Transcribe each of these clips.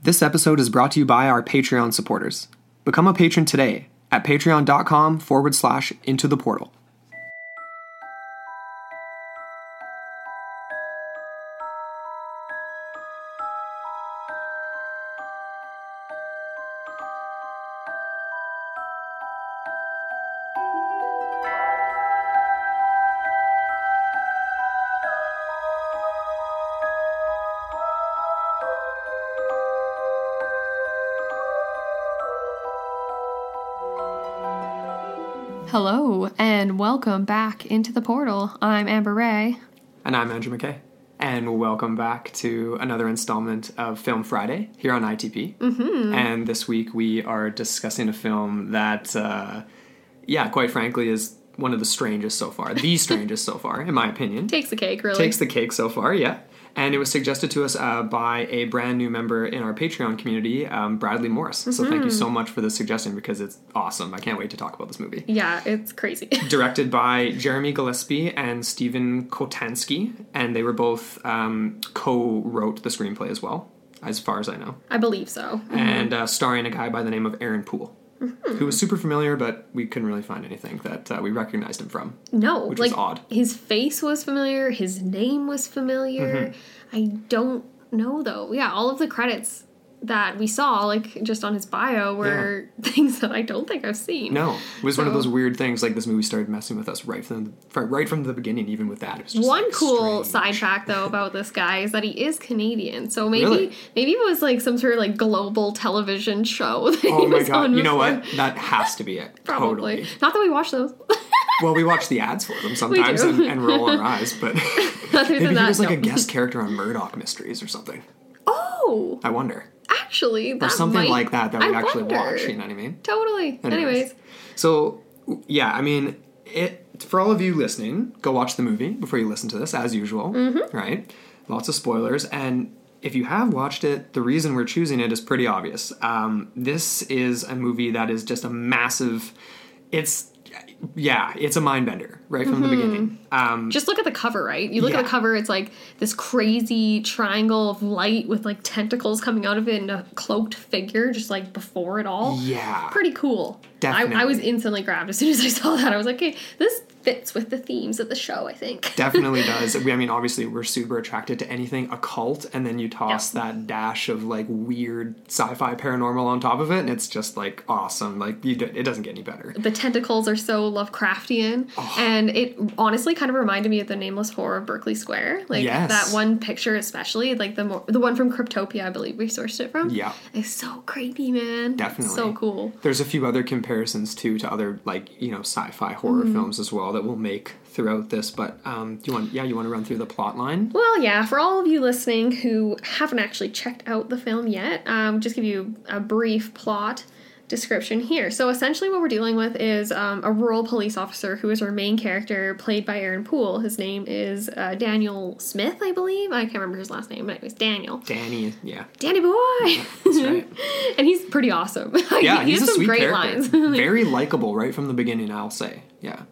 This episode is brought to you by our Patreon supporters. Become a patron today at patreon.com forward slash into the portal. Welcome back into the portal. I'm Amber Ray. And I'm Andrew McKay. And welcome back to another installment of Film Friday here on ITP. Mm-hmm. And this week we are discussing a film that, uh, yeah, quite frankly, is one of the strangest so far. The strangest so far, in my opinion. Takes the cake, really. Takes the cake so far, yeah. And it was suggested to us uh, by a brand new member in our Patreon community, um, Bradley Morris. So thank you so much for the suggestion because it's awesome. I can't wait to talk about this movie. yeah, it's crazy. Directed by Jeremy Gillespie and Steven Kostanski, and they were both um, co-wrote the screenplay as well, as far as I know, I believe so. and uh, starring a guy by the name of Aaron Poole. Who was super familiar, but we couldn't really find anything that uh, we recognized him from. No, Which was like odd. his face was familiar, his name was familiar. Mm-hmm. I don't know though. Yeah, all of the credits that we saw, like just on his bio, were things that I don't think I've seen. No, it was one of those weird things. Like this movie started messing with us right from the, right from the beginning. Even with that, it was just One like, cool strange. sidetrack though about this guy is that he is Canadian. So maybe Really? maybe it was like some sort of like global television show that Oh he my was god! on You know what? That has to be it. Probably. Totally. Not that we watch those. Well, we watch the ads for them sometimes and, and roll our eyes, but Other maybe than he that, was like no. a guest character on Murdoch Mysteries or something. Oh, I wonder. Actually, that Or something might- like that that we'd actually wonder. watch. You know what I mean? Totally. Anyways. So, yeah, I mean, it for all of you listening, go watch the movie before you listen to this, as usual. Mm-hmm. Right? Lots of spoilers, and if you have watched it, the reason we're choosing it is pretty obvious. Um, this is a movie that is just a massive. It's yeah, it's a mind bender right from the beginning. Um, Just look at the cover, right? You look at the cover, it's like this crazy triangle of light with like tentacles coming out of it and a cloaked figure just like before it all. yeah, Pretty cool. I, I was instantly grabbed as soon as I saw that. I was like, okay, this fits with the themes of the show, I think. definitely does. We, I mean, obviously, we're super attracted to anything occult, and then you toss Yeah. that dash of like weird sci-fi paranormal on top of it, and it's just like awesome. Like you, do, it doesn't get any better. the tentacles are so Lovecraftian, Oh. and it honestly kind of reminded me of the Nameless Horror of Berkeley Square. Like Yes. that one picture, especially like the the one from Cryptopia, I believe we sourced it from. Yeah. it's so creepy, man. Definitely. so cool. There's a few other comparisons too to other like you know sci-fi horror Mm-hmm. films as well that we'll make throughout this. But um, do you want? Yeah, you want to run through the plot line? Well, yeah, for all of you listening who haven't actually checked out the film yet, um, just give you a brief plot description here. So essentially, what we're dealing with is um, a rural police officer who is our main character, played by Aaron Poole. His name is uh, Daniel Smith, I believe. I can't remember his last name, but anyways, Daniel. Danny, yeah, Danny boy, that's right. and he's pretty awesome. Yeah, he he's has a some sweet great character. lines. Very likable right from the beginning. I'll say, yeah.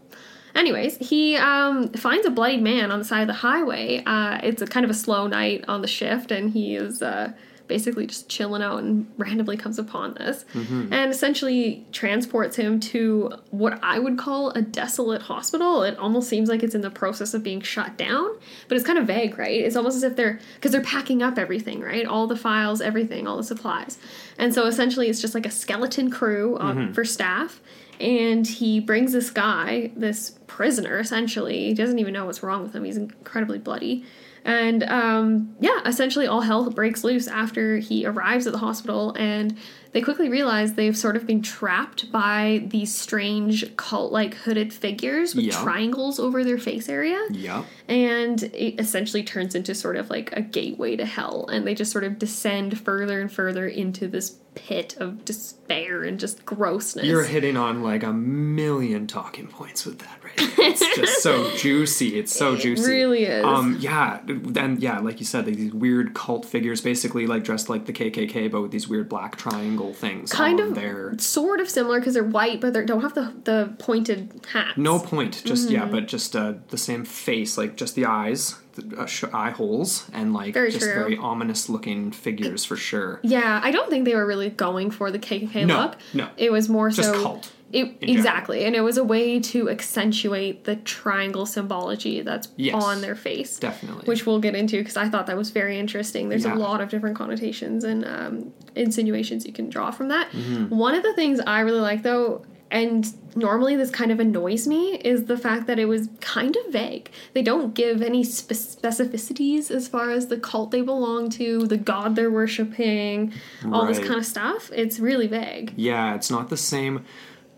Anyways, he um, finds a bloodied man on the side of the highway. Uh, it's a kind of a slow night on the shift, and he is uh, basically just chilling out and randomly comes upon this and essentially transports him to what I would call a desolate hospital. It almost seems like it's in the process of being shut down, but it's kind of vague, right? It's almost as if they're because they're packing up everything, right? All the files, everything, all the supplies. And so essentially it's just like a skeleton crew on, for staff and he brings this guy, this prisoner, essentially. He doesn't even know what's wrong with him. He's incredibly bloody. And um, yeah, essentially all hell breaks loose after he arrives at the hospital, and they quickly realize they've sort of been trapped by these strange cult like hooded figures with Yeah. triangles over their face area. Yeah. And it essentially turns into sort of like a gateway to hell and they just sort of descend further and further into this pit of despair and just grossness You're hitting on like a million talking points with that right now. It's just so juicy. It's so juicy. really is. Um, yeah, and yeah, like you said, like these weird cult figures, basically like dressed like the KKK, but with these weird black triangle things. kind of there. sort of similar because they're white but they don't have the, the pointed hats No point, just Mm-hmm. yeah, but just uh, the same face, like just the eyes, the uh, sh- eye holes, and like Very just true. very ominous looking figures for sure. Yeah, I don't think they were really going for the KKK No, look. no. It was more Just so cult, It, exactly, and it was a way to accentuate the triangle symbology that's Yes, on their face, definitely. Which we'll get into because I thought that was very interesting. There's Yeah. a lot of different connotations and um, insinuations you can draw from that. Mm-hmm. One of the things I really like though. And normally, this kind of annoys me is the fact that it was kind of vague. They don't give any spe- specificities as far as the cult they belong to, the god they're worshiping, all this kind of stuff. It's really vague. Yeah, it's not the same.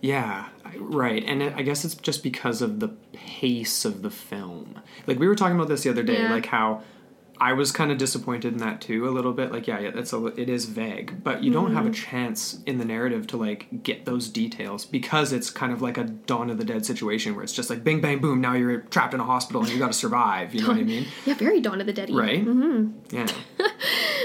Yeah, right. And it, I guess it's just because of the pace of the film. Like we were talking about this the other day, Yeah. like how I was kind of disappointed in that too a little bit. Like yeah, yeah, it's a it is vague, but you don't have Mm-hmm. a chance in the narrative to like get those details because it's kind of like a Dawn of the Dead situation where it's just like bing bang boom, now you're trapped in a hospital and you got to survive. You know what I mean? Yeah, very Dawn of the Dead. Right? Mm-hmm. Yeah.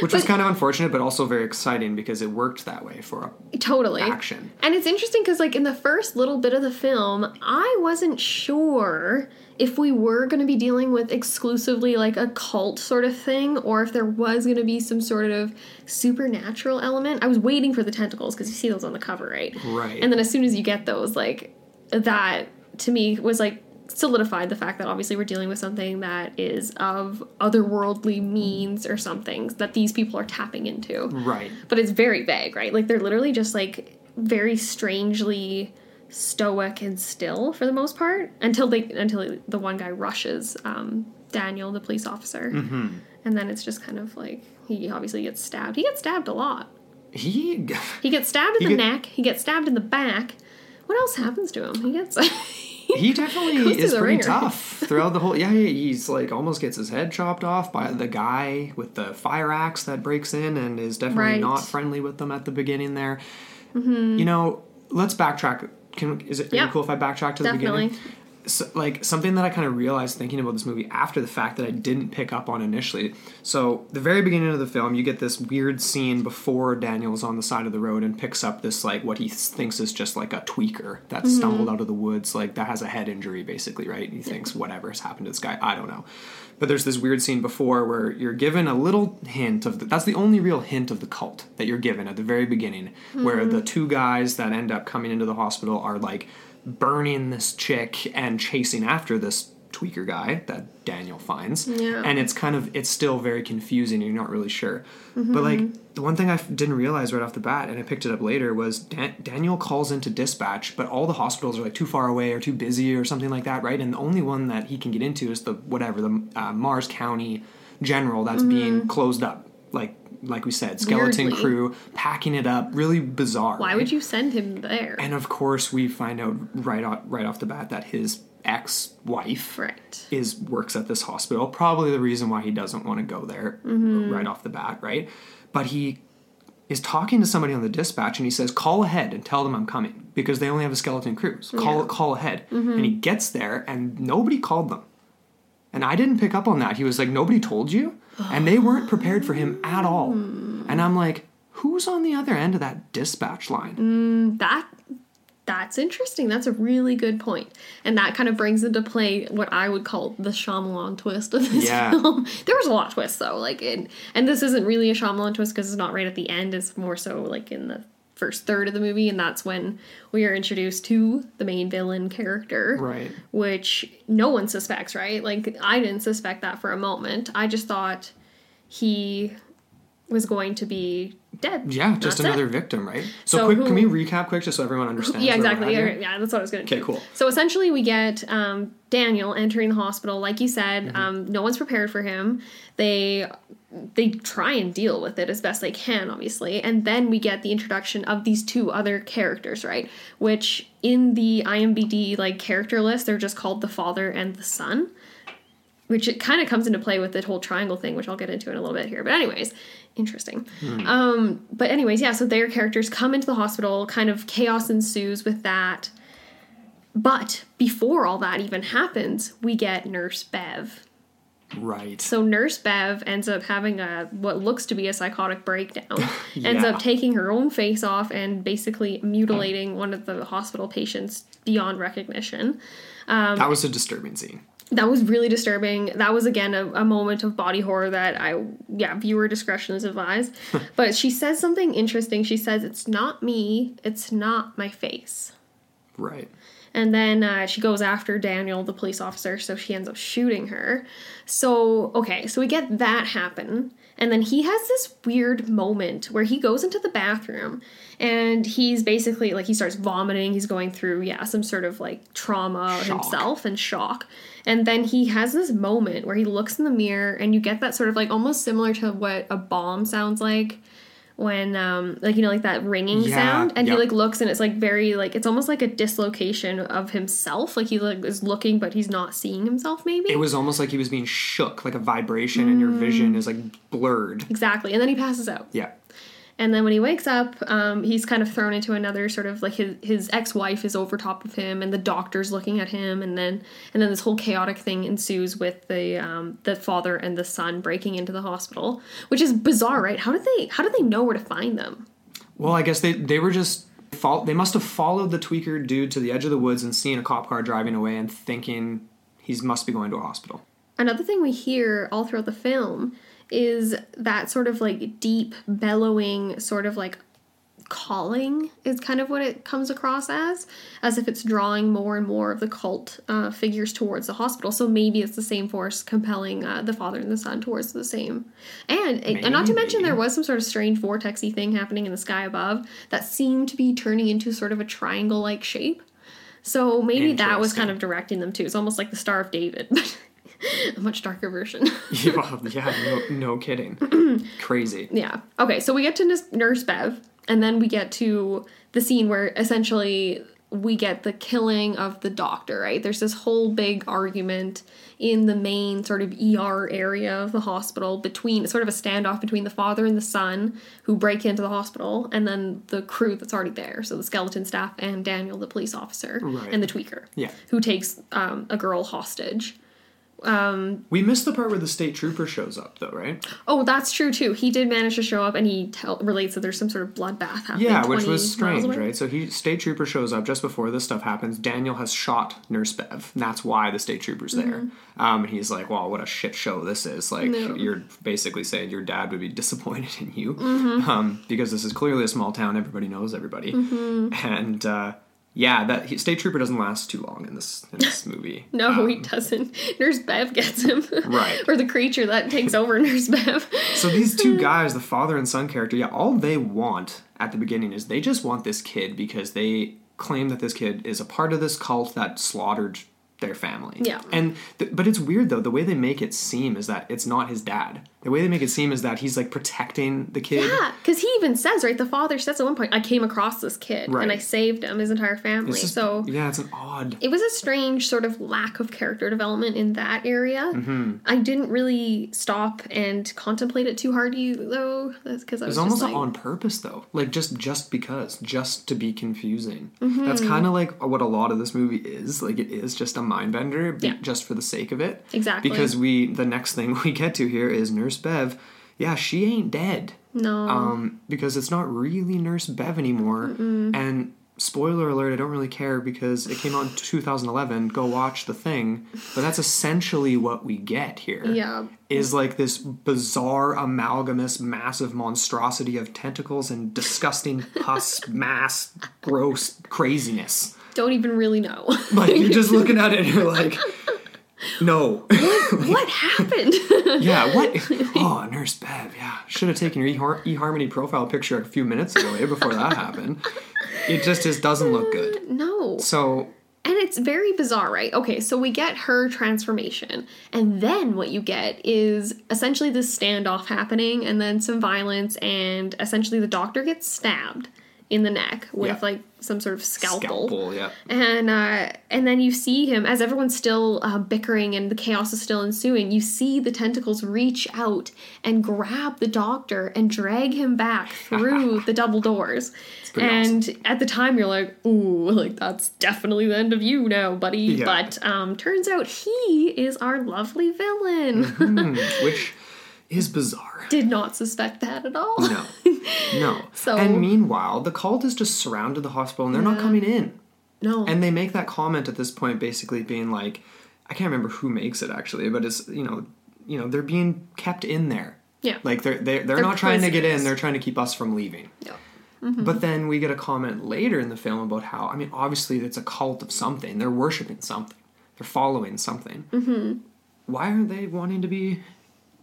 Which was kind of unfortunate, but also very exciting because it worked that way for a Totally. action. And it's interesting because, like, in the first little bit of the film, I wasn't sure if we were going to be dealing with exclusively like a cult sort of thing or if there was going to be some sort of supernatural element. I was waiting for the tentacles because you see those on the cover, right? Right. And then as soon as you get those, like, that to me was like solidified the fact that obviously we're dealing with something that is of otherworldly means or something that these people are tapping into Right. but it's very vague, right? Like they're literally just like very strangely stoic and still for the most part until they until the one guy rushes um, Daniel, the police officer, Mm-hmm. and then it's just kind of like he obviously gets stabbed. He gets stabbed a lot. He He gets stabbed in the get- neck. He gets stabbed in the back. What else happens to him? He gets. he definitely is pretty ringer. tough throughout the whole. Yeah, he's like almost gets his head chopped off by the guy with the fire axe that breaks in and is definitely Right. Mm-hmm. not friendly with them at the beginning. There, you know. Let's backtrack. Can is it Yeah. cool if I backtrack to the Definitely. beginning? So, like something that I kind of realized thinking about this movie after the fact that I didn't pick up on initially. So the very beginning of the film, you get this weird scene before Daniel's on the side of the road and picks up this like what he thinks is just like a tweaker that mm-hmm. stumbled out of the woods, like that has a head injury basically, right? He thinks whatever has happened to this guy, I don't know. But there's this weird scene before where you're given a little hint of the, that's the only real hint of the cult that you're given at the very beginning, where mm-hmm. the two guys that end up coming into the hospital are like burning this chick and chasing after this tweaker guy that Daniel finds. Yeah. And it's kind of it's still very confusing. You're not really sure. But like the one thing I f- didn't realize right off the bat, and I picked it up later, was Dan- Daniel calls into dispatch, but all the hospitals are like too far away or too busy or something like that, right? And the only one that he can get into is the whatever the uh, Mars County General that's being closed up. Like like we said, skeleton Weirdly. crew packing it up, really bizarre. Why would you send him there? And of course, we find out right off, right off the bat that his ex-wife right. is works at this hospital. Probably the reason why he doesn't want to go there Mm-hmm. right off the bat, right? But he is talking to somebody on the dispatch and he says, "Call ahead and tell them I'm coming because they only have a skeleton crew. So call Yeah. Mm-hmm. call ahead." And he gets there and nobody called them. And I didn't pick up on that. He was like, "Nobody told you?" And they weren't prepared for him at all. And I'm like, "Who's on the other end of that dispatch line?" Mm, that that's interesting. That's a really good point, and that kind of brings into play what I would call the Shyamalan twist of this Yeah. film. There was a lot of twists though, like in, and this isn't really a Shyamalan twist because it's not right at the end. It's more so like in the first third of the movie, and that's when we are introduced to the main villain character, Right. Which no one suspects, right? Like I didn't suspect that for a moment. I just thought he was going to be dead. Yeah, just That's it. another victim, right? So, So quick, who- can we recap quick just so everyone understands? Yeah, exactly. Yeah, yeah, that's what I was going to Okay, cool. So essentially, we get um, Daniel entering the hospital. Like you said, Mm-hmm. um, no one's prepared for him. They they try and deal with it as best they can, obviously, and then we get the introduction of these two other characters, right? Which in the IMBD like character list, they're just called the father and the son. Which it kind of comes into play with the whole triangle thing, which I'll get into in a little bit here. But anyways, interesting. Hmm. Um, but anyways, yeah. So their characters come into the hospital. Kind of chaos ensues with that. But before all that even happens, we get Nurse Bev. Right. So Nurse Bev ends up having a what looks to be a psychotic breakdown. Ends up taking her own face off and basically mutilating hmm. one of the hospital patients beyond recognition. Um, that was a disturbing scene. That was really disturbing. That was again a, a moment of body horror that I yeah, viewer discretion is advised. but she says something interesting. She says it's not me, it's not my face. Right. And then uh, she goes after Daniel, the police officer, so she ends up shooting her. So, okay, so we get that happen. And then he has this weird moment where he goes into the bathroom and he's basically like he starts vomiting. He's going through, yeah, some sort of like trauma Shock. himself and shock. And then he has this moment where he looks in the mirror and you get that sort of like almost similar to what a bomb sounds like when um like you know like that ringing Yeah, sound and yep. he like looks and it's like very like it's almost like a dislocation of himself like he like is looking but he's not seeing himself maybe It was almost like he was being shook, like a vibration, and your Mm. vision is like blurred. exactly and then he passes out Yeah. And then when he wakes up um he's kind of thrown into another sort of like his his ex-wife is over top of him and the doctor's looking at him. And then and then this whole chaotic thing ensues with the um the father and the son breaking into the hospital which is bizarre right? How did they how did they know where to find them? Well, I guess they they were just they must have followed the tweaker dude to the edge of the woods and seen a cop car driving away and thinking he must be going to a hospital. Another thing we hear all throughout the film is that sort of like deep bellowing, sort of like calling is kind of what it comes across as, as if it's drawing more and more of the cult uh, figures towards the hospital. So maybe it's the same force compelling uh, the father and the son towards the same. And, and not to mention, there was some sort of strange vortexy thing happening in the sky above that seemed to be turning into sort of a triangle like shape. So maybe that was kind of directing them too. It's almost like the Star of David, but a much darker version. yeah, yeah, no, no kidding. Crazy. yeah. Okay, so we get to Nurse- Nurse Bev, and then we get to the scene where essentially we get the killing of the doctor, right? There's this whole big argument in the main sort of ER area of the hospital between sort of a standoff between the father and the son who break into the hospital and then the crew that's already there. So the skeleton staff and Daniel, the police officer, Right. and the tweaker, Yeah. who takes um, a girl hostage. We missed the part where the state trooper shows up, though, right? Oh, that's true too. He did manage to show up, and he tell, relates that there's some sort of bloodbath happening. Yeah, which 20 was strange, right? So he state trooper shows up just before this stuff happens. Daniel has shot Nurse Bev. And that's why the state trooper's there. Um, and he's like, "Well, what a shit show this is! Like, No. you're basically saying your dad would be disappointed in you, um, because this is clearly a small town. Everybody knows everybody, and uh, yeah, that state trooper doesn't last too long in this in this movie. No, he um, doesn't. Nurse Bev gets him. Right. or the creature that takes over Nurse Bev. So these two guys, the father and son character, yeah, all they want at the beginning is they just want this kid because they claim that this kid is a part of this cult that slaughtered their family. Yeah. And th- but it's weird though the way they make it seem is that it's not his dad. The way they make it seem is that he's like protecting the kid. yeah, because he even says, right, the father says at one point, I came across this kid Right. and I saved him, his entire family. Just- so yeah, it's an odd. it was a strange sort of lack of character development in that area. Mm-hmm. I didn't really stop and contemplate it too hard, you though, because I was almost like, on purpose though, like just just because, just to be confusing. Mm-hmm. That's kind of like what a lot of this movie is. Like it is just a mind bender, Yeah. just for the sake of it. Exactly. Because we, the next thing we get to here is Nurse Bev. Yeah, she ain't dead. no. Um, because it's not really Nurse Bev anymore. And spoiler alert, I don't really care because it came out in 2011. Go watch the thing. But that's essentially what we get here yeah. is like this bizarre amalgamous massive monstrosity of tentacles and disgusting pus mass gross craziness Don't even really know. like you're just looking at it and you're like no what happened? yeah what oh nurse bev yeah should have taken your eharmony profile picture a few minutes ago eh, before that happened it just just doesn't look good no. so And it's very bizarre, right? Okay, so we get her transformation, and then what you get is essentially this standoff happening, and then some violence, and essentially the doctor gets stabbed in the neck with Yeah. like some sort of scalpel. Scalpel, yeah. And uh, and then you see him as everyone's still uh, bickering and the chaos is still ensuing. You see the tentacles reach out and grab the doctor and drag him back through the double doors. And at the time, you're like, "Ooh, like that's definitely the end of you now, buddy." Yeah. But um, turns out he is our lovely villain. Hmm, which is bizarre. Did not suspect that at all. No. No. So- and meanwhile, the cult has just surrounded the hospital and they're not coming in. No. And they make that comment at this point basically being like I can't remember who makes it actually, but it's you know, you know, they're being kept in there. Yeah. Like they're they're, they're, They're not trying to get in, prisoners. they're trying to keep us from leaving. No. But then we get a comment later in the film about how I mean, obviously it's a cult of something. They're worshiping something. They're following something. Mm-hmm. Why aren't they wanting to be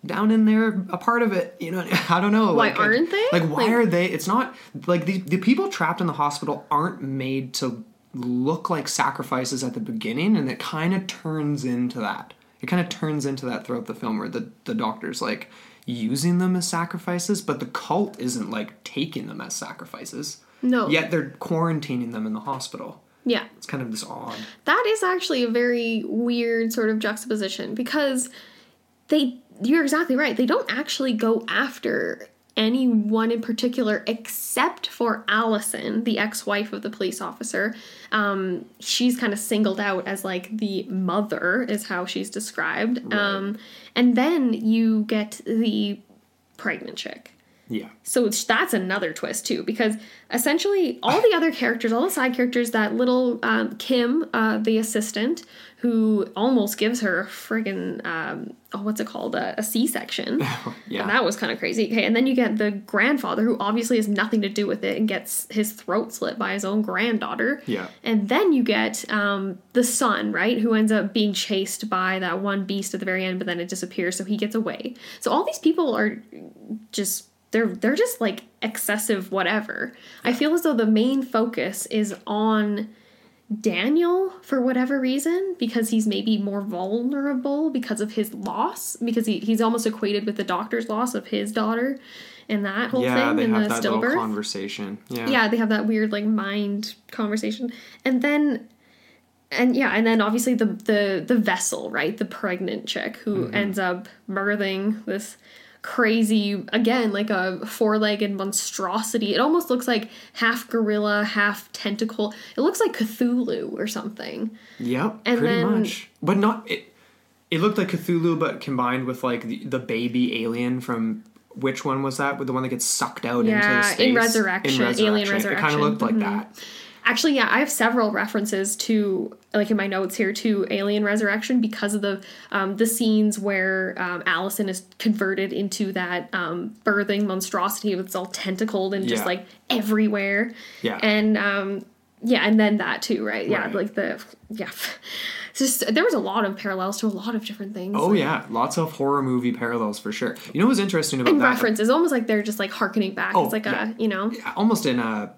down in there, a part of it? You know, I don't know. Why like, aren't they? Like, why Like- are they? It's not like the the people trapped in the hospital aren't made to look like sacrifices at the beginning, and it kind of turns into that. It kind of turns into that throughout the film, where the the doctor's like using them as sacrifices, but the cult isn't like taking them as sacrifices. No. Yet they're quarantining them in the hospital. Yeah. It's kind of this odd. That is actually a very weird sort of juxtaposition because they you're exactly right. They don't actually go after anyone in particular except for Allison, the ex-wife of the police officer. Um, she's kind of singled out as like the mother is how she's described. Um, and then you get the pregnant chick. Yeah. So it's, that's another twist too, because essentially all the other characters, all the side characters, that little um, Kim, uh, the assistant, who almost gives her a friggin' um, oh, what's it called, a, a C-section. Yeah. And that was kind of crazy. Okay, and then you get the grandfather, who obviously has nothing to do with it, and gets his throat slit by his own granddaughter. Yeah. And then you get um, the son, right, who ends up being chased by that one beast at the very end, but then it disappears, so he gets away. So all these people are just they're they're just like excessive whatever. I feel as though the main focus is on Daniel for whatever reason because he's maybe more vulnerable because of his loss because he, he's almost equated with the doctor's loss of his daughter and that whole Yeah, thing they in have the that little stillbirth conversation. Yeah. yeah they have that weird like mind conversation and then and yeah and then obviously the the the vessel right the pregnant chick who Mm-hmm. ends up birthing this crazy again like a four-legged monstrosity it almost looks like half gorilla half tentacle it looks like cthulhu or something Yep, And pretty then- much. But not it. It looked like Cthulhu, but combined with like the, the baby alien from which one was that? With the one that gets sucked out into Yeah, the in space Resurrection, Alien resurrection It kind of looked like Mhm. that. Actually, yeah, I have several references to, like in my notes here, to Alien Resurrection because of the um, the scenes where um, Allison is converted into that um, birthing monstrosity that's all tentacled and just Yeah. like everywhere. Yeah. and um, yeah, and then that too, right? Yeah, Right. like the yeah. Just there was a lot of parallels to a lot of different things. Oh yeah, lots of horror movie parallels for sure. You know what's interesting about and that? references, almost like they're just like harkening back. Oh, it's like yeah. a you know, Almost in a,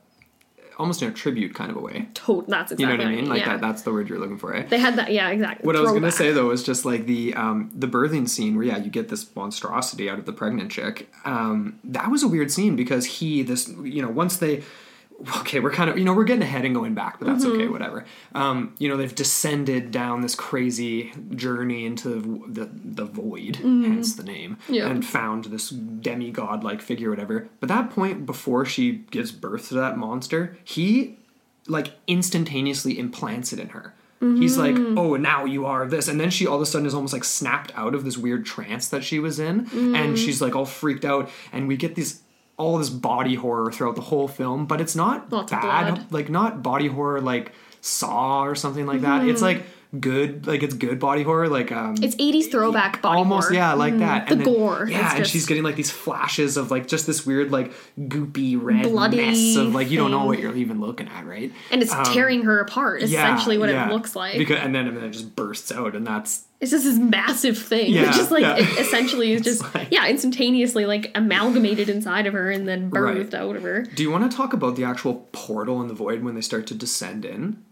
almost in a tribute kind of a way. to- that's exactly You know what I mean? Like yeah. that. That's the word you're looking for, eh? They had that, yeah, exactly. What I was gonna say though is just like the um, the birthing scene where yeah you get this monstrosity out of the pregnant chick. Um, that was a weird scene because he this you know once they okay we're kind of you know we're getting ahead and going back but that's okay Mm-hmm. whatever. Um, you know they've descended down this crazy journey into the the void hence the name Mm-hmm. Yeah. and found this demigod like figure whatever. But that point before she gives birth to that monster he like instantaneously implants it in her. He's like, Mm-hmm. "Oh, now you are this," and then she all of a sudden is almost like snapped out of this weird trance that she was in, Mm-hmm. and she's like all freaked out. And we get these all this body horror throughout the whole film, but it's not Lots bad, like not body horror like Saw or something like that. It's like good, like it's good body horror, like um, Mm-hmm. It's 80s throwback body horror. almost horror. yeah like that The then- gore yeah and just- she's getting like these flashes of like just this weird like goopy red Bloody mess of like you don't know what you're even looking at right And it's tearing her apart, Um, Yeah, essentially what yeah. it looks like. because and then, and then it just bursts out and that's it's just this massive thing. Yeah, which is like, yeah. essentially is just, like- yeah, instantaneously like amalgamated inside of her and then birthed Right. out of her. do you want to talk about the actual portal in the void when they start to descend in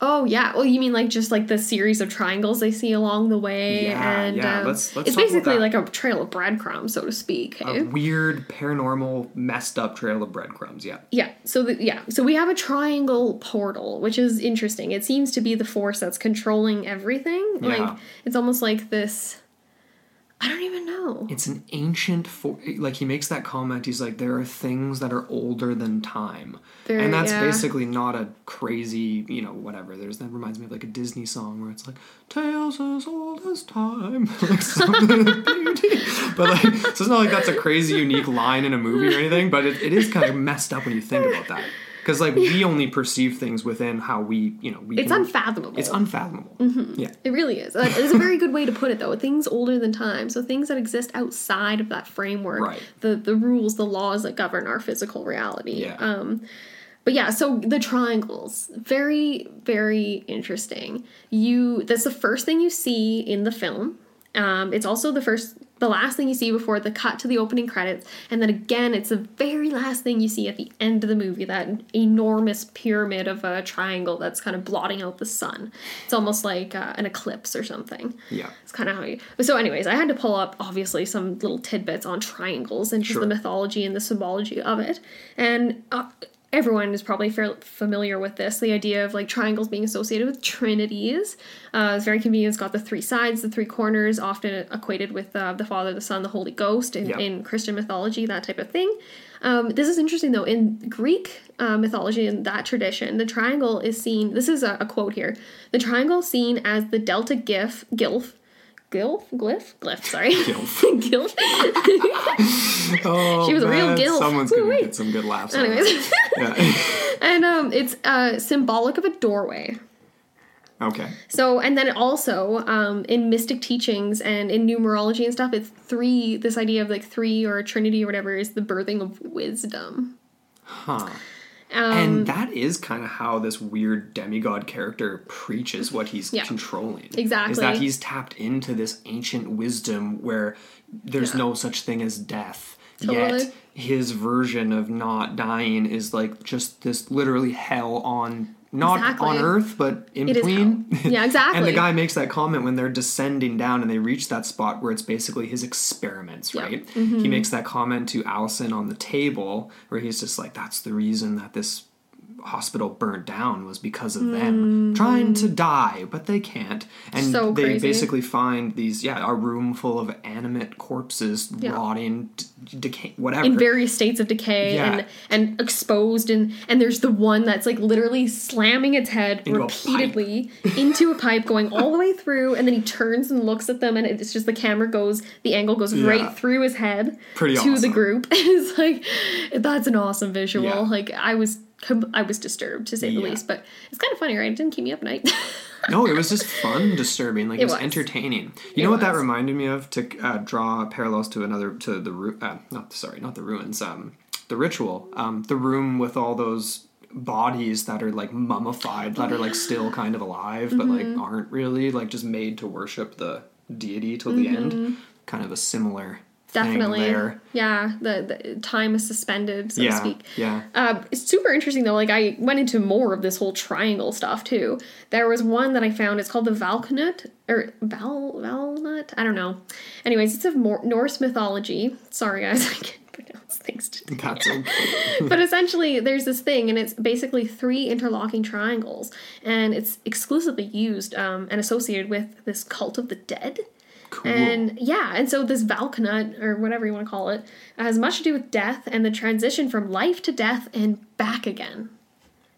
Oh yeah. Well, you mean like just like the series of triangles they see along the way, Yeah, and yeah, um, let's- let's it's basically like a trail of breadcrumbs, so to speak. A hey? weird, paranormal, messed up trail of breadcrumbs. Yeah. Yeah. So the, yeah. So we have a triangle portal, which is interesting. It seems to be the force that's controlling everything. Yeah. Like it's almost like this. I don't even know. It's an ancient, for- like he makes that comment. He's like, there are things that are older than time, Very- and that's yeah. basically not a crazy, you know, whatever. There's that reminds me of like a Disney song where it's like tales as old as time, like something of beauty. But like, so it's not like that's a crazy unique line in a movie or anything. But it, it is kind of messed up when you think about that, because like we only perceive things within how we, you know, we. It's can- unfathomable. It's unfathomable. Yeah. It really is. It's a very good way to put it, though. Things older than time, so things that exist outside of that framework, Right. the the rules, the laws that govern our physical reality. Yeah. Um, but yeah, so the triangles, very very interesting. You that's the first thing you see in the film. Um, it's also the first, the last thing you see before the cut to the opening credits, and then again, it's the very last thing you see at the end of the movie. That enormous pyramid of a triangle that's kind of blotting out the sun. It's almost like uh, an eclipse or something. Yeah. It's kind of how you. But so, anyways, I had to pull up obviously some little tidbits on triangles and just Sure. the mythology and the symbology of it, and. Uh, Everyone is probably fair, familiar with this. The idea of like triangles being associated with trinities. Uh, it's very convenient. It's got the three sides, the three corners, often equated with uh, the Father, the Son, the Holy Ghost in, in Christian mythology, that type of thing. Um, this is interesting though. In Greek uh, mythology, in that tradition, the triangle is seen. This is a, a quote here. The triangle is seen as the delta gif, gilf, gilf, glyph, glyph. Sorry, gilf. Oh, She was a real gilf. Someone's gonna get some good laughs. Anyways. Yeah. and um, it's uh, symbolic of a doorway. okay. So, and then also um, in mystic teachings and in numerology and stuff, it's three. This idea of like three or a trinity or whatever is the birthing of wisdom. Huh. Um, and that is kind of how this weird demigod character preaches what he's Yeah. controlling. Exactly. Is that he's tapped into this ancient wisdom where there's no such thing as death. Totally. Yet his version of not dying is like just this literally hell on not Exactly. on earth but in It between. Yeah, exactly. and the guy makes that comment when they're descending down and they reach that spot where it's basically his experiments, Yeah. right? Mm-hmm. He makes that comment to Allison on the table where he's just like, that's the reason that this hospital burnt down was because of them trying to hmm. die, but they can't. And. So they crazy. basically find these, yeah, a room full of animate corpses Yeah. rotting, d- decay, whatever. in various states of decay Yeah. and and exposed and and there's the one that's like literally slamming its head Into a repeatedly into a pipe going all the way through and then he turns and looks at them and it's just the camera goes the angle goes Yeah. right through his head Pretty to the awesome. group it's like that's an awesome visual like i was i was disturbed to say the Yeah. least but it's kind of funny right it didn't keep me up at night No, it was just fun, disturbing. Like it, It was, was. entertaining. You It know what that reminded me of? To uh, draw parallels to another to the ru- uh, not sorry, not the ruins. Um, the ritual. Um, the room with all those bodies that are like mummified, that are like still kind of alive, but like Mm-hmm. aren't really like just made to worship the deity till the end. Kind of a similar Mm-hmm. Definitely yeah the, the time is suspended so to speak yeah. Uh, it's super interesting though. Like I went into more of this whole triangle stuff too. There was one that I found. It's called the Valknut or Val Valnut. I don't know. Anyways, it's of Mor- Norse mythology. Sorry guys, I can't pronounce things today. That's okay. but essentially, there's this thing, and it's basically three interlocking triangles, and it's exclusively used um, and associated with this cult of the dead. Cool. And yeah, and so this Valknut, or whatever you want to call it, has much to do with death and the transition from life to death and back again.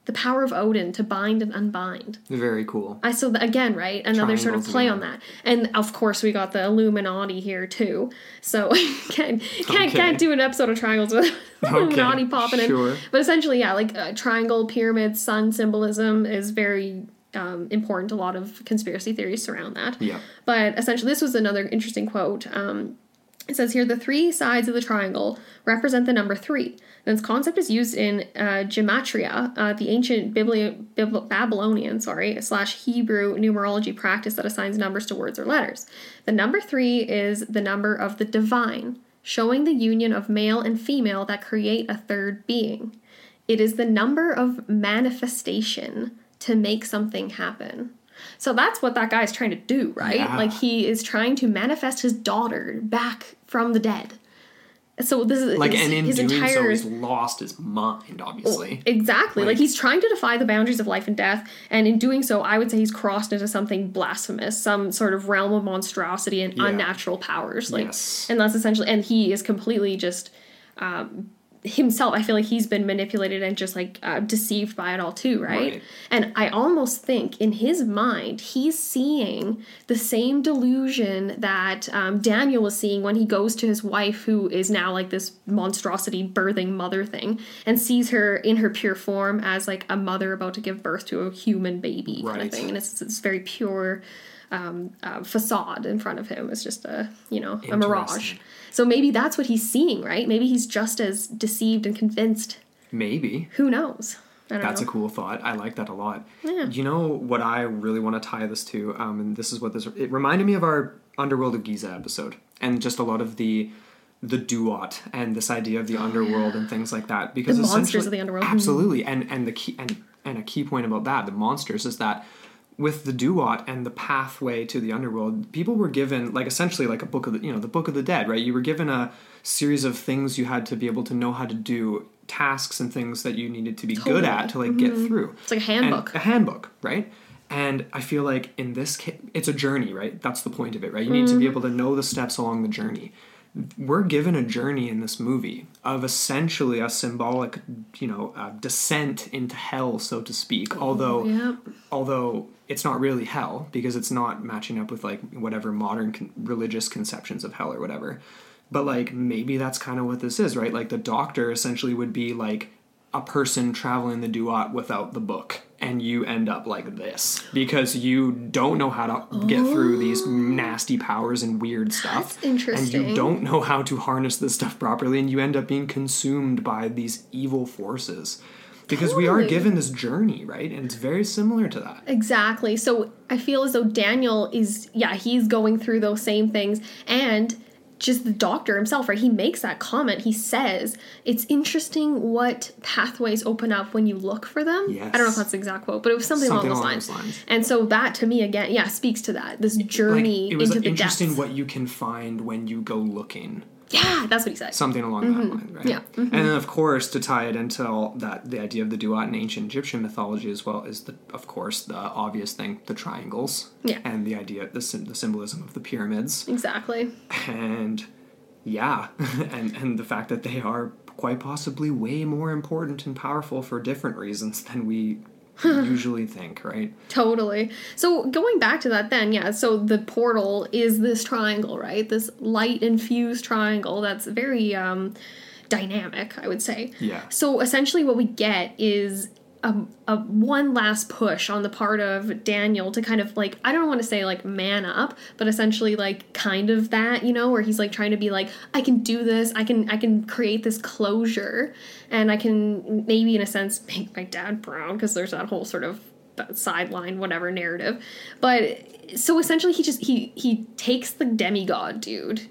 The power of Odin to bind and unbind. Very cool. I so th- again, right? Another sort of play again. on that, and of course we got the Illuminati here too. So can't can't, Okay. can't do an episode of triangles with Illuminati popping sure. in. But essentially, yeah, like uh, triangle, pyramid, sun symbolism is very um, important. A lot of conspiracy theories surround that. Yeah. But essentially, this was another interesting quote. Um, it says here the three sides of the triangle represent the number three. This concept is used in uh, gematria, uh, the ancient Bibli- Bib- Babylonian, sorry, slash Hebrew numerology practice that assigns numbers to words or letters. The number three is the number of the divine, showing the union of male and female that create a third being. It is the number of manifestation, to make something happen. So that's what that guy's trying to do, right? Yeah. Like he is trying to manifest his daughter back from the dead. So this is Like, his, and in his doing so, he's lost his mind, obviously. Exactly. Like, Like- he's trying to defy the boundaries of life and death, and in doing so, I would say he's crossed into something blasphemous, some sort of realm of monstrosity and Yeah. unnatural powers. Like, Yes. and that's essentially, and he is completely just um, himself. I feel like he's been manipulated and just like uh, deceived by it all too, right? Right. And I almost think in his mind, he's seeing the same delusion that um, Daniel was seeing when he goes to his wife, who is now like this monstrosity birthing mother thing, and sees her in her pure form as like a mother about to give birth to a human baby kind of thing. And it's this very pure um, uh, facade in front of him. It's just a, you know, a mirage. So maybe that's what he's seeing, right? Maybe he's just as deceived and convinced. Maybe. Who knows? That's know. a cool thought. I like that a lot. Yeah. You know what I really want to tie this to, um, and this is what this it reminded me of our Underworld of Giza episode, and just a lot of the the duat and this idea of the underworld and things like that. Because The monsters of the underworld. absolutely, and and the key and and a key point about that, the monsters, is that with the duat and the pathway to the underworld, people were given like essentially like a book of the you know the book of the dead, right? You were given a series of things you had to be able to know how to do tasks and things that you needed to be good at to like get mm-hmm. through. It's like a And handbook. a handbook, right? And I feel like in this case, it's a journey, right? That's the point of it, right? You need to be mm-hmm. able to know the steps along the journey. We're given a journey in this movie of essentially a symbolic, you know, uh, descent into hell, so to speak. Although, Yep. although it's not really hell because it's not matching up with like whatever modern con- religious conceptions of hell or whatever. But like maybe that's kind of what this is, right? Like the doctor essentially would be like a person traveling the duat without the book and you end up like this because you don't know how to get through these oh. nasty powers and weird stuff That's interesting. and you don't know how to harness this stuff properly and you end up being consumed by these evil forces because we are given this journey right and it's very similar to that Exactly. So I feel as though Daniel is, yeah, he's going through those same things. And just the doctor himself, right? He makes that comment. He says, it's interesting what pathways open up when you look for them. Yes. I don't know if that's the exact quote, but it was something, Something along, along those, those lines. lines. And so that to me, again, yeah, speaks to that. This journey like it was into the interesting depths. what you can find when you go looking yeah, that's what he said. something along that line, right? Mm-hmm. Yeah. Mm-hmm. And then, of course, to tie it into all that, the idea of the duat in ancient Egyptian mythology as well is the, of course, the obvious thing, the triangles, Yeah. and the idea, the, the symbolism of the pyramids, exactly. and yeah, and and the fact that they are quite possibly way more important and powerful for different reasons than we usually think, right? Totally. So going back to that then, yeah, so the portal is this triangle, right? This light infused triangle that's very um dynamic, I would say. Yeah. So essentially what we get is a, a one last push on the part of Daniel to kind of like I don't want to say like man up, but essentially like kind of that, you know, where he's like trying to be like I can do this, I can I can create this closure and I can maybe in a sense make my dad proud because there's that whole sort of uh, sideline whatever narrative. But so essentially he just he he takes the demigod dude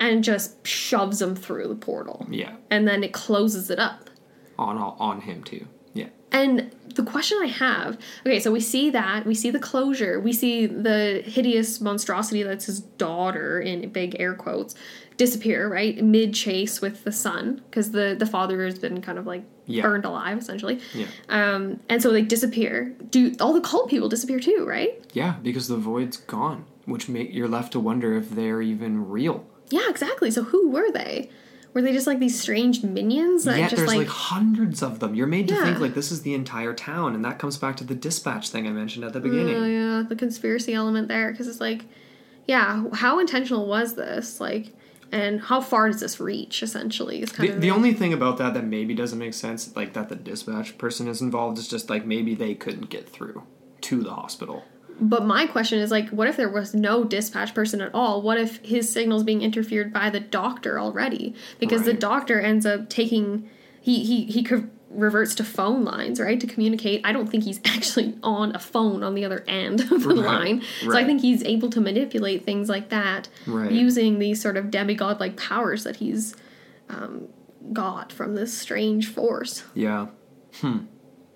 and just shoves him through the portal. Yeah, And then it closes it up. on on him too. And the question I have okay, so we see that, we see the closure, we see the hideous monstrosity that's his daughter, in big air quotes, disappear, right? Mid chase with the son, because the, the father has been kind of like Yeah. burned alive, essentially. yeah, Um, and so they disappear. Do all the cult people disappear too, right? yeah. Because the void's gone, which make you're left to wonder if they're even real. Yeah, exactly. So who were they? Were they just like these strange minions that Yet just there's like, like, hundreds of them. You're made to Yeah. think like this is the entire town, and that comes back to the dispatch thing I mentioned at the beginning. Oh yeah, the conspiracy element there because it's like, yeah, how intentional was this? Like, and how far does this reach? Essentially, is kind The, of the only thing about that that maybe doesn't make sense, like that the dispatch person is involved, is just like maybe they couldn't get through to the hospital. But my question is like, what if there was no dispatch person at all? What if his signal's being interfered by the doctor already? Because the doctor ends up taking he he he reverts to phone lines, right, to communicate. I don't think he's actually on a phone on the other end of the Right. line. So I think he's able to manipulate things like that Right. using these sort of demigod like powers that he's um, got from this strange force. Yeah. Hmm.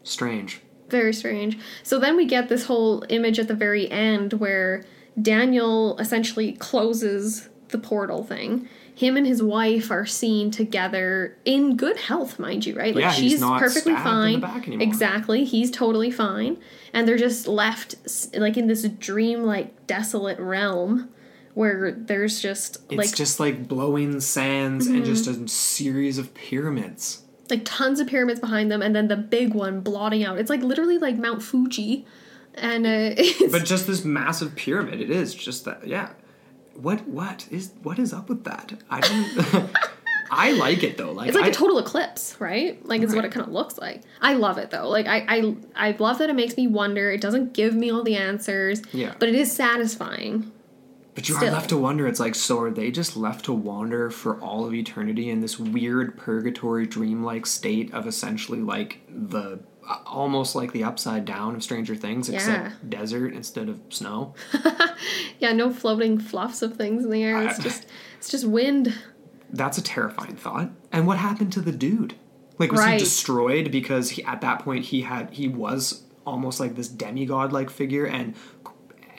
Strange. Very strange. So then we get this whole image at the very end where Daniel essentially closes the portal thing. Him and his wife are seen together in good health, mind you, right? Like Yeah, he's she's not perfectly fine. the back anymore. Exactly. He's totally fine. And they're just left like in this dream-like desolate realm where there's just It's like just like blowing sands and mm-hmm. just a series of pyramids. Like tons of pyramids behind them and then the big one blotting out. It's like literally like Mount Fuji. And uh, it's But just this massive pyramid, it is just that. Yeah. What what is what is up with that? I don't. I like it though. Like It's like I, a total eclipse, right? Like it's what it kind of looks like. I love it though. Like I, I I love that it makes me wonder. It doesn't give me all the answers. Yeah. But it is satisfying. But you are left to wonder. It's like, so are they just left to wander for all of eternity in this weird purgatory, dreamlike state of essentially like the uh, almost like the upside down of Stranger Things, except desert instead of snow? Yeah, no floating fluffs of things in the air. It's I- just it's just wind. That's a terrifying thought. And what happened to the dude? Like, was he destroyed because he, at that point he had he was almost like this demigod like figure and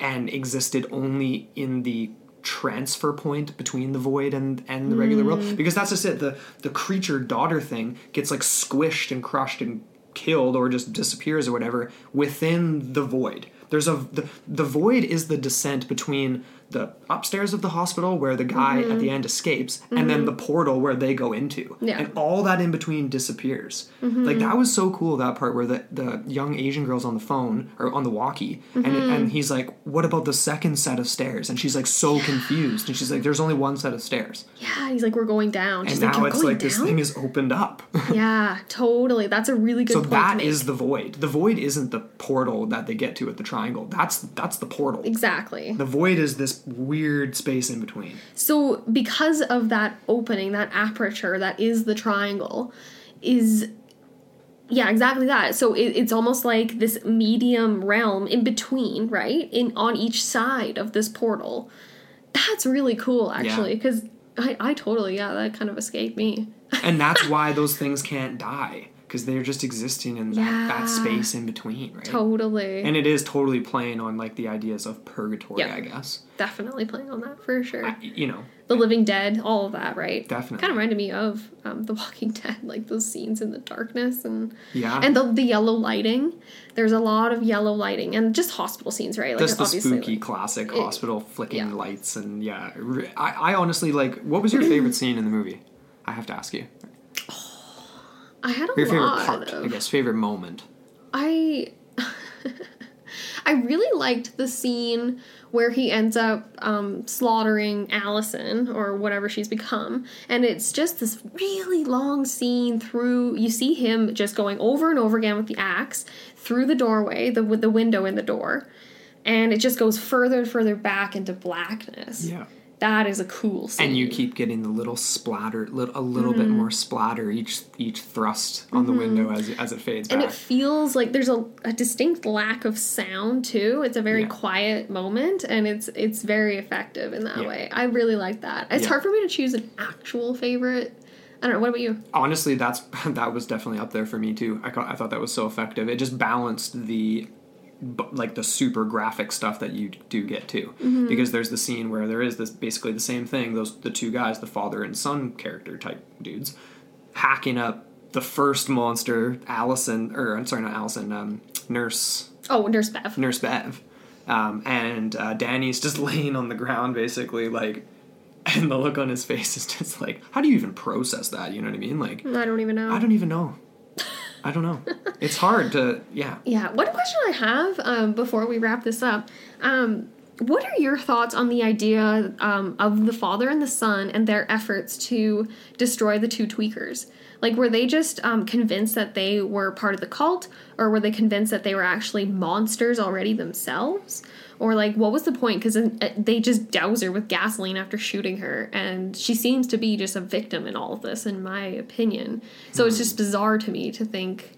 and existed only in the transfer point between the void and and the regular Mm. world because that's just it. The the creature daughter thing gets like squished and crushed and killed or just disappears or whatever within the void. There's a the, the void is the descent between the upstairs of the hospital where the guy at the end escapes and then the portal where they go into Mm-hmm. Yeah. Mm-hmm. and all that in between disappears like that was so cool that part where the, the young asian girl's on the phone or on the walkie and, Mm-hmm. and he's like what about the second set of stairs and she's like so confused and she's like there's only one set of stairs Yeah, he's like we're going down. She's and like, now it's like this thing is opened up Yeah, totally. That's a really good so that is the void the void isn't the portal that they get to at the triangle that's that's the portal exactly. the void is this weird space in between So, because of that opening, that aperture that is the triangle, is yeah, exactly that. So it, it's almost like this medium realm in between, right? In on each side of this portal. That's really cool, actually, because I, I totally yeah, that kind of escaped me. and that's why those things can't die because they're just existing in that, Yeah. that space in between right Totally, and it is totally playing on like the ideas of purgatory Yeah. i guess definitely playing on that for sure. I- you know the Living Dead, all of that, right? Definitely. Kind of reminded me of um, The Walking Dead, like those scenes in the darkness and Yeah. and the the yellow lighting. There's a lot of yellow lighting and just hospital scenes, right? Like just the spooky like- classic hospital flicking yeah. lights and yeah I, I honestly like what was your favorite scene in the movie i have to ask you I had a your favorite lot part of. i guess favorite moment I I really liked the scene where he ends up um, slaughtering Allison or whatever she's become, and it's just this really long scene through. You see him just going over and over again with the axe through the doorway, the with the window in the door, and it just goes further and further back into blackness. yeah that is a cool scene. and you keep getting the little splatter little, a little Mm-hmm. bit more splatter each each thrust on the window as, as it fades and back it feels like there's a, a distinct lack of sound too it's a very Yeah. quiet moment and it's it's very effective in that Yeah. way i really like that it's Yeah. hard for me to choose an actual favorite i don't know what about you honestly that's that was definitely up there for me too i, I thought that was so effective it just balanced the like the super graphic stuff that you do get to. Mm-hmm. because there's the scene where there is this basically the same thing those the two guys the father and son character type dudes hacking up the first monster allison or i'm sorry not allison um, nurse. Oh nurse bev. Nurse bev. Um, and uh, danny's just laying on the ground basically like and the look on his face is just like how do you even process that? You know what i mean? Like i don't even know. I don't even know. I don't know. It's hard to yeah. Yeah. One question I have um, before we wrap this up um, what are your thoughts on the idea um, of the father and the son and their efforts to destroy the two tweakers? Like, were they just um, convinced that they were part of the cult, or were they convinced that they were actually monsters already themselves? Or, like, what was the point? Because uh, they just douse her with gasoline after shooting her, and she seems to be just a victim in all of this, in my opinion. So it's hmm. just bizarre to me to think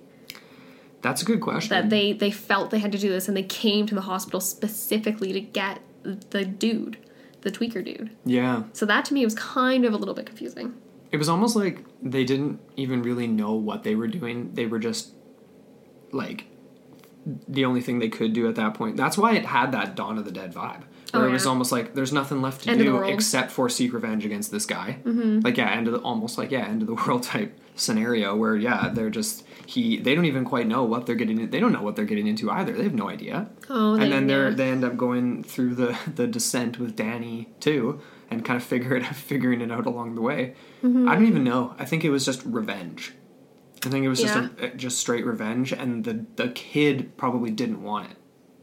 That's a good question. that they they felt they had to do this and they came to the hospital specifically to get the dude the tweaker dude yeah. so that to me was kind of a little bit confusing It was almost like they didn't even really know what they were doing. They were just like the only thing they could do at that point. That's why it had that Dawn of the Dead vibe. Where Oh, it was almost like there's nothing left to End do. Mm-hmm. except for seek revenge against this guy. Like yeah, end of the, almost like yeah, end of the world type scenario where yeah, they're just he they don't even quite know what they're getting in, they don't know what they're getting into either. They have no idea. Oh, and then they're they end up going through the the descent with Danny too and kind of figure it figuring it out along the way. Mm-hmm. I don't even know. I think it was just revenge. I think it was just Yeah. a, just straight revenge, and the the kid probably didn't want it.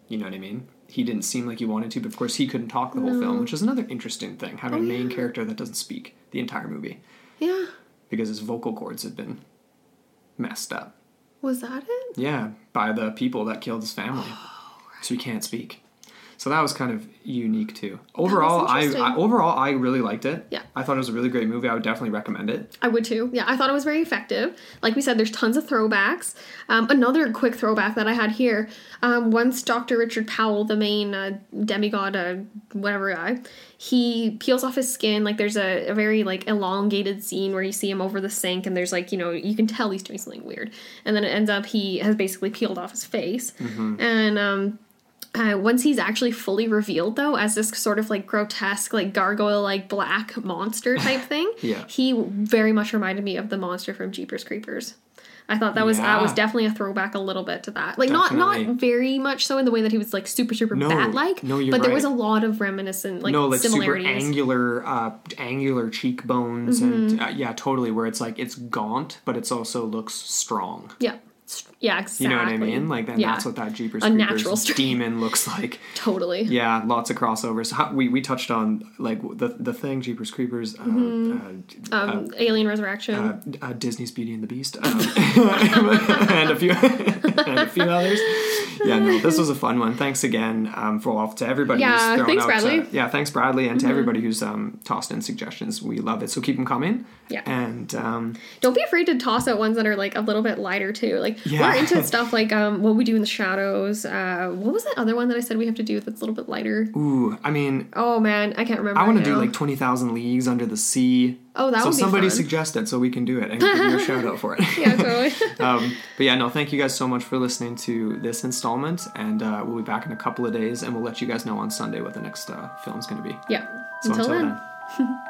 You know what I mean? He didn't seem like he wanted to, but of course he couldn't talk the whole film, which is another interesting thing. Having Oh, a main character that doesn't speak the entire movie Yeah. because his vocal cords had been messed up. Was that it? Yeah, by the people that killed his family, Oh, so he can't speak. So that was kind of unique too. Overall, I. I overall I really liked it. Yeah. I thought it was a really great movie. I would definitely recommend it. I would too. Yeah, I thought it was very effective. Like we said, there's tons of throwbacks. Um, another quick throwback that I had here um, once Dr. Richard Powell, the main uh, demigod, uh, whatever guy, he peels off his skin. Like there's a, a very like elongated scene where you see him over the sink, and there's like you know you can tell he's doing something weird, and then it ends up he has basically peeled off his face, and um, uh, once he's actually fully revealed, though, as this sort of like grotesque, like gargoyle, like black monster type thing, Yeah. he very much reminded me of the monster from Jeepers Creepers. I thought that was that was definitely a throwback a little bit to that. Like not not very much so in the way that he was like super super No, bat like, no, you're but there was a lot of reminiscent like no, like super similarities. angular, uh, angular cheekbones, Mm-hmm. and uh, yeah, totally. Where it's like it's gaunt, but it's also looks strong. yeah, yeah, exactly. You know what I mean? Like, then yeah, that's what that Jeepers Creepers demon looks like. totally. Yeah, lots of crossovers. How, we we touched on like the the thing Jeepers Creepers, uh, uh, Um, Alien Resurrection. uh, uh, Disney's Beauty and the Beast, um, and a few and a few others. Yeah, no, this was a fun one. Thanks again um, for all to everybody. Yeah, who's thanks, out, Bradley. Mm-hmm. Uh, yeah, thanks Bradley, and to everybody who's um, tossed in suggestions. We love it. So keep them coming. Yeah. and um, Don't be afraid to toss out ones that are like a little bit lighter too. Like Yeah. Into stuff like um, what we do in the shadows. Uh, what was that other one that I said we have to do that's a little bit lighter? ooh, I mean, Oh man, I can't remember. I want right to do now. like twenty thousand leagues under the sea. Oh, that was so would be somebody fun. suggest it so we can do it and give you a shout out for it. yeah, totally. um, but yeah, no, thank you guys so much for listening to this installment, and uh, we'll be back in a couple of days, and we'll let you guys know on Sunday what the next uh, film's going to be. yeah. So until, then. This